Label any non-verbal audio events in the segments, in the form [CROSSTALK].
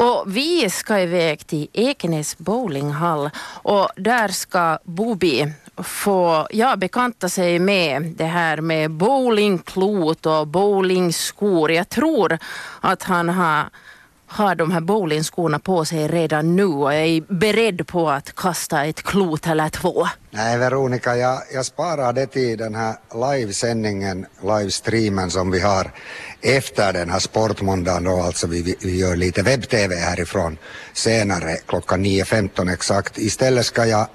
Och vi ska iväg till Ekenäs bowlinghall och där ska Bobi få ja, bekanta sig med det här med bowlingklot och bowlingskor. Jag tror att han har har de här bowlingskorna på sig redan nu och är beredd på att kasta ett klot eller två? Nej Veronica, jag, jag sparar det till den här livesändningen, livestreamen som vi har efter den här sportmåndagen då, alltså vi, vi gör lite webb-tv härifrån senare klockan 9.15 exakt. Istället ska jag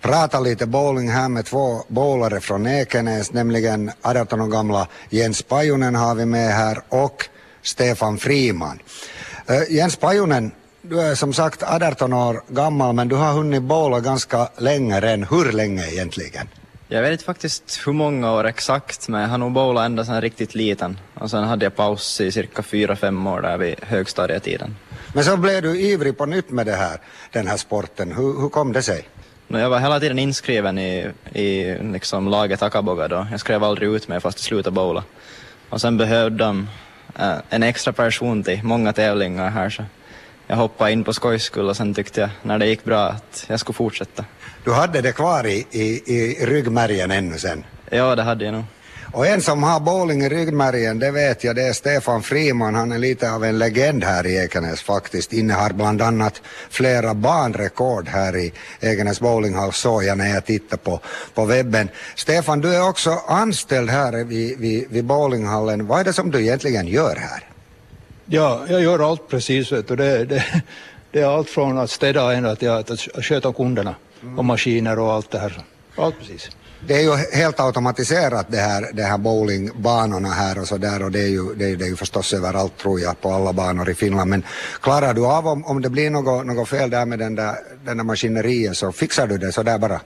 prata lite bowling här med två bowlare från Ekenäs, nämligen 18 år gamla Jens Pajunen har vi med här och Stefan Friman. Uh, Jens Pajunen, du är som sagt 18 år gammal men du har hunnit bowla ganska länge än. Hur länge egentligen? Jag vet inte faktiskt hur många år exakt men jag har nog bowlat ända sedan riktigt liten och sen hade jag paus i cirka fyra fem år där vid högstadietiden. Men så blev du ivrig på nytt med det här, den här sporten. Hur, hur kom det sig? Jag var hela tiden inskriven i, i liksom laget Akaboga då. Jag skrev aldrig ut mig fast jag slutade bowla. Och sen behövde de en extra person till många tävlingar här så jag hoppade in på skojs skull och sen tyckte jag när det gick bra att jag skulle fortsätta. Du hade det kvar i, i, i ryggmärgen ännu sen? Ja, det hade jag nog. Och en som har bowling i ryggmärgen, det vet jag, det är Stefan Friman. Han är lite av en legend här i Ekenäs faktiskt. Innehar bland annat flera banrekord här i Ekenäs bowlinghall såg jag när jag tittade på, på webben. Stefan, du är också anställd här vid, vid, vid bowlinghallen. Vad är det som du egentligen gör här? Ja, jag gör allt precis. Vet du. Det, det, det är allt från att städa ända till att, att sköta kunderna och maskiner och allt det här. Allt precis. Det är ju helt automatiserat det här, det här bowlingbanorna här och så där och det är, ju, det, är, det är ju förstås överallt tror jag på alla banor i Finland men klarar du av om, om det blir något, något fel där med den där, den där maskineriet så fixar du det så där bara?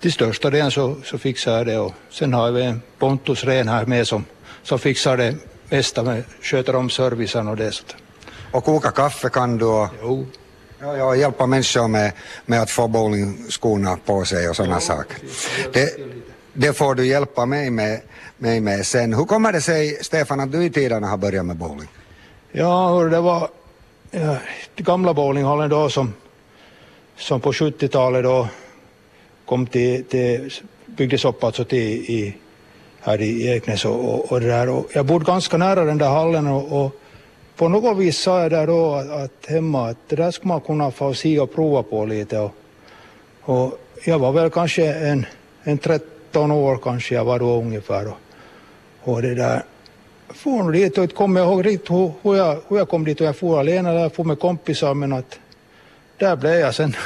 Till största delen så, så fixar jag det och sen har vi en Pontus Ren här med som, som fixar det mesta med, sköter om servicen och det. Så. Och koka kaffe kan du och... Jo. Ja, ja, hjälpa människor med, med att få bowlingskorna på sig och sådana ja, saker. Det, det får du hjälpa mig med, mig med sen. Hur kommer det sig, Stefan, att du i tiderna har börjat med bowling? Ja, det var ja, gamla bowlinghallen då som, som på 70-talet då kom till, till byggdes upp alltså till i, här i Eknäs och, och, och det där. Och jag bodde ganska nära den där hallen och, och på något vis sa jag där då att, att hemma att det där skulle man kunna få se och prova på lite. Och, och jag var väl kanske en, en 13 år kanske jag var då ungefär. Och, och det där, for dit och kommer jag ihåg riktigt hur, hur, jag, hur jag kom dit och jag for alena där, for med kompisar men att där blev jag sen. [LAUGHS]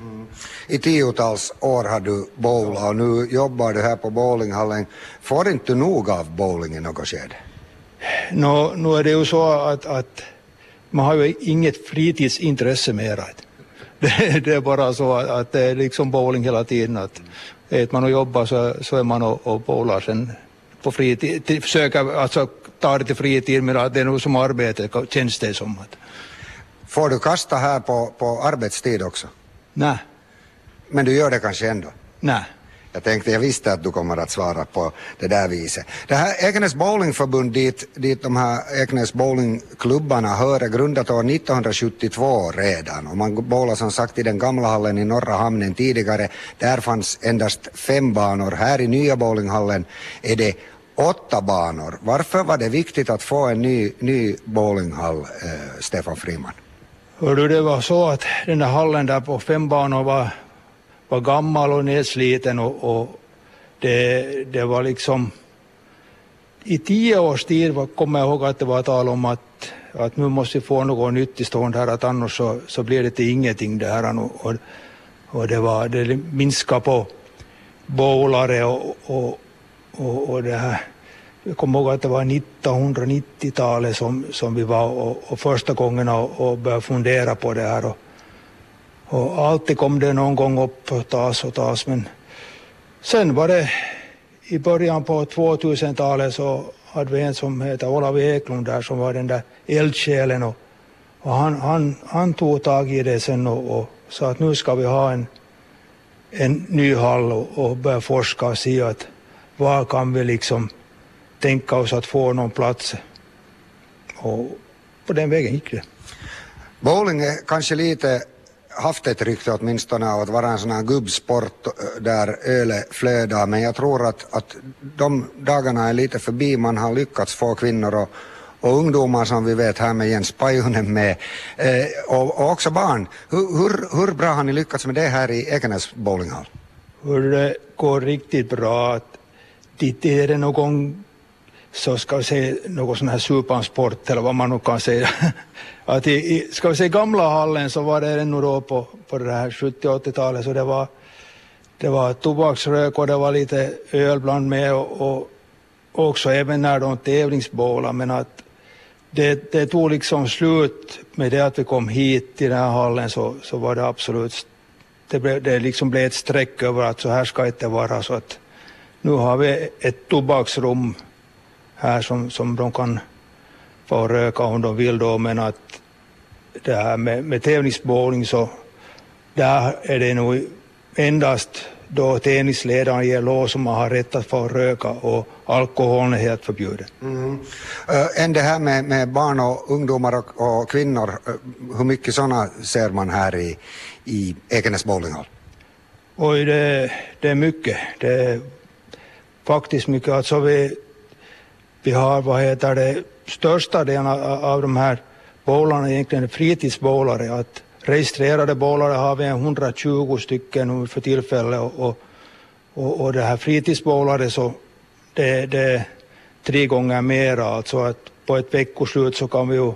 Mm. I tiotals år har du bowlat och nu jobbar du här på bowlinghallen. Får inte nog av bowling i något skede? Nu, nu är det ju så att, att man har ju inget fritidsintresse mera. [LAUGHS] Det, det är bara så att, att, det är liksom bowling hela tiden. Att är man och jobbar så, så är man och, och bowlar sen på fritid. Försöker alltså ta det till fritid men att det är nog som arbete känns det som. Att. Får du kasta här på, på arbetstid också? Nej. Men du gör det kanske ändå? Nej. Jag tänkte, jag visste att du kommer att svara på det där viset. Det här Ekenäs bowlingförbund dit, dit de här Ekenäs bowlingklubbarna hör är grundat år 1972 redan och man bowlar som sagt i den gamla hallen i Norra hamnen tidigare. Där fanns endast fem banor. Här i nya bowlinghallen är det åtta banor. Varför var det viktigt att få en ny, ny bowlinghall, eh, Stefan Friman? Hördu, det var så att den där hallen där på fem banor var var gammal och nedsliten och, och det, det var liksom i tio års tid kommer jag ihåg att det var tal om att, att nu måste vi få något nytt i stånd här att annars så, så blir det till ingenting det här. Och, och, och det var det minskade på bowlare och, och, och, och det här. Jag kommer ihåg att det var 1990-talet som, som vi var och, och första gången och, och började fundera på det här och, och alltid kom det någon gång upp och tas och tas men sen var det i början på 2000-talet så hade vi en som heter Olav Eklund där som var den där eldsjälen och, och han, han, han tog tag i det sen och, och sa att nu ska vi ha en, en ny hall och, och börja forska och se att var kan vi liksom tänka oss att få någon plats. Och på den vägen gick det. Bowling är kanske lite haft ett rykte åtminstone av att vara en sån här gubbsport eh, där ölet flödar men jag tror att, att de dagarna är lite förbi. Man har lyckats få kvinnor och, och ungdomar som vi vet här med Jens Pajunen med eh, och, och, också barn. Hur, hur, hur, bra har ni lyckats med det här i Ekenäs bowlinghall? Hur det går riktigt bra. Det är det någon så ska vi säga någon sån här supansport eller vad man nu kan säga. att i, ska vi säga gamla hallen så var det ännu då på, på det här 70-80-talet så det var, det var tobaksrök och det var lite öl bland med och, och också även när de tävlingsbålar men att det, det tog liksom slut med det att vi kom hit till den här hallen så, så var det absolut det, blev, det liksom blev ett streck över att så här ska det inte vara så att nu har vi ett tobaksrum här som, som de kan få röka om de vill då men att det här med, med tävlingsbowling så där är det nog endast då tennisledaren ger lov som man har rätt att få röka och alkoholen är helt förbjuden. Mm. Uh, än det här med, med barn och ungdomar och, och kvinnor, uh, hur mycket sådana ser man här i, i Ekenäs bowlinghall? Oj, det, det är mycket. Det är faktiskt mycket. Alltså vi, vi har, vad heter det, största delen av de här bowlarna egentligen fritidsbowlare. Att registrerade bowlare har vi 120 stycken för tillfället och, och, och det här fritidsbowlare så det, det är tre gånger mera. Alltså att på ett veckoslut så kan vi ju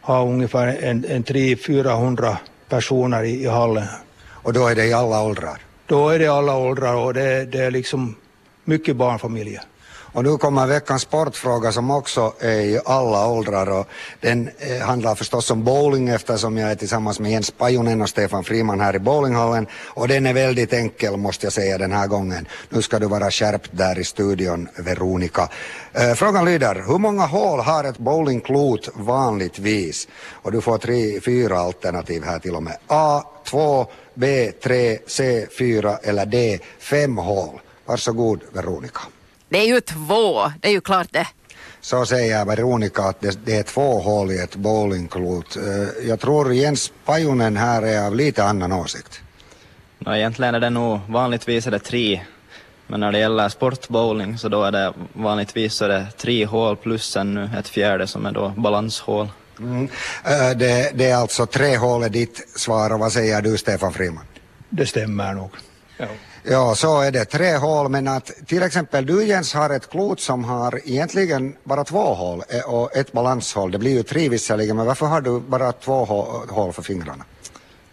ha ungefär en, en 300-400 personer i, i hallen. Och då är det i alla åldrar? Då är det alla åldrar och det, det är liksom mycket barnfamiljer. Och nu kommer veckans sportfråga som också är i alla åldrar och den eh, handlar förstås om bowling eftersom jag är tillsammans med Jens Pajunen och Stefan Friman här i bowlinghallen och den är väldigt enkel måste jag säga den här gången. Nu ska du vara skärpt där i studion Veronica. Eh, frågan lyder, hur många hål har ett bowlingklot vanligtvis? Och du får tre, fyra alternativ här till och med. A 2, B 3, C 4 eller D 5 hål. Varsågod Veronica. Det är ju två, det är ju klart det. Så säger Veronica att det, det är två hål i ett bowlingklot. Eh, jag tror Jens Pajunen här är av lite annan åsikt. No, egentligen är det nog vanligtvis är det tre. Men när det gäller sportbowling så då är det vanligtvis så är det tre hål plus ännu ett fjärde som är då balanshål. Mm. Eh, det, det, är alltså tre hål är ditt svar och vad säger du Stefan Friman? Det stämmer nog. Ja. Ja, så är det. Tre hål, men att till exempel du Jens har ett klot som har egentligen bara två hål eh, och ett balanshål. Det blir ju tre visserligen, men varför har du bara två hål för fingrarna?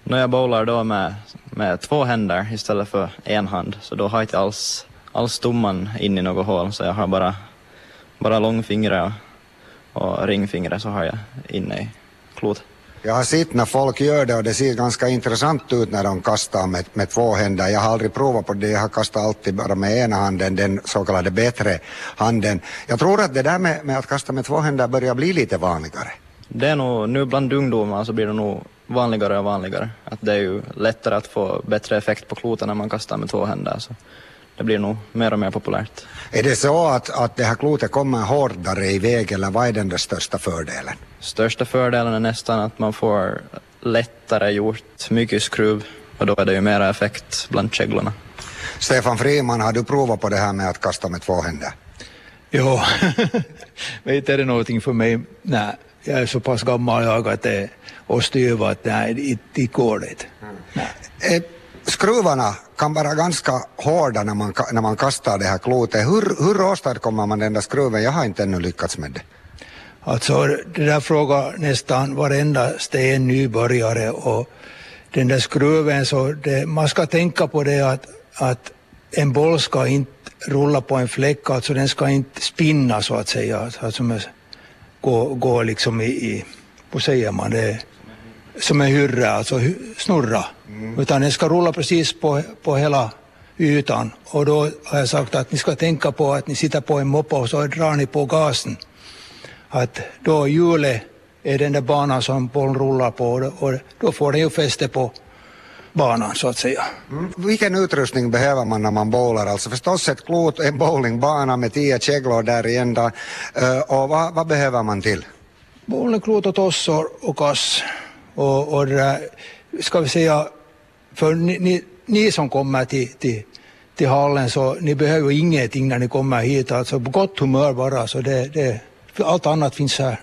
När jag bowlar då med, med två händer istället för en hand, så då har jag inte alls, alls stomman in i något hål, så jag har bara, bara långfingrar och, och ringfingrar så har jag inne i klotet. Jag har sett när folk gör det och det ser ganska intressant ut när de kastar med, med två händer. Jag har aldrig provat på det, jag har kastat alltid bara med ena handen, den så kallade bättre handen. Jag tror att det där med, med att kasta med två händer börjar bli lite vanligare. Det är nog, nu bland ungdomar så blir det nog vanligare och vanligare. Att det är ju lättare att få bättre effekt på kloten när man kastar med två händer. Så det blir nog mer och mer populärt. Är det så att, att det här klotet kommer hårdare i väg eller vad är den största fördelen? Största fördelen är nästan att man får lättare gjort mycket skruv och då är det ju mera effekt bland käglorna. Stefan Friman, har du provat på det här med att kasta med två händer? Jo, [LAUGHS] vet är det någonting för mig? Nej, jag är så pass gammal jag att det och styva att nej, det går det. Mm. Skruvarna kan vara ganska hårda när man, när man kastar det här klotet. Hur, hur åstadkommer man den där skruven? Jag har inte ännu lyckats med det. Alltså det där frågar nästan varenda sten nybörjare och den där skruven så det, man ska tänka på det att, att en boll ska inte rulla på en fläck, alltså den ska inte spinna så att säga, alltså gå, gå liksom i, i, vad säger man, det som en hyrra, alltså snurra. Mm. Utan den ska rulla precis på, på hela ytan. Och då har jag sagt att ni ska tänka på att ni sitter på en moppe och så drar ni på gasen. Att då hjulet är den där banan som bollen rullar på och då får den ju fäste på banan så att säga. Mm. Vilken utrustning behöver man när man bowlar? Alltså förstås ett klot, en bowlingbana med tio käglor där i ända. Uh, och vad, vad behöver man till? Bollen, klot och tossor och kass och, och ska vi säga, för ni, ni, ni som kommer till, till, till hallen så ni behöver ingenting när ni kommer hit. Alltså på gott humör bara, så det, det, allt annat finns här.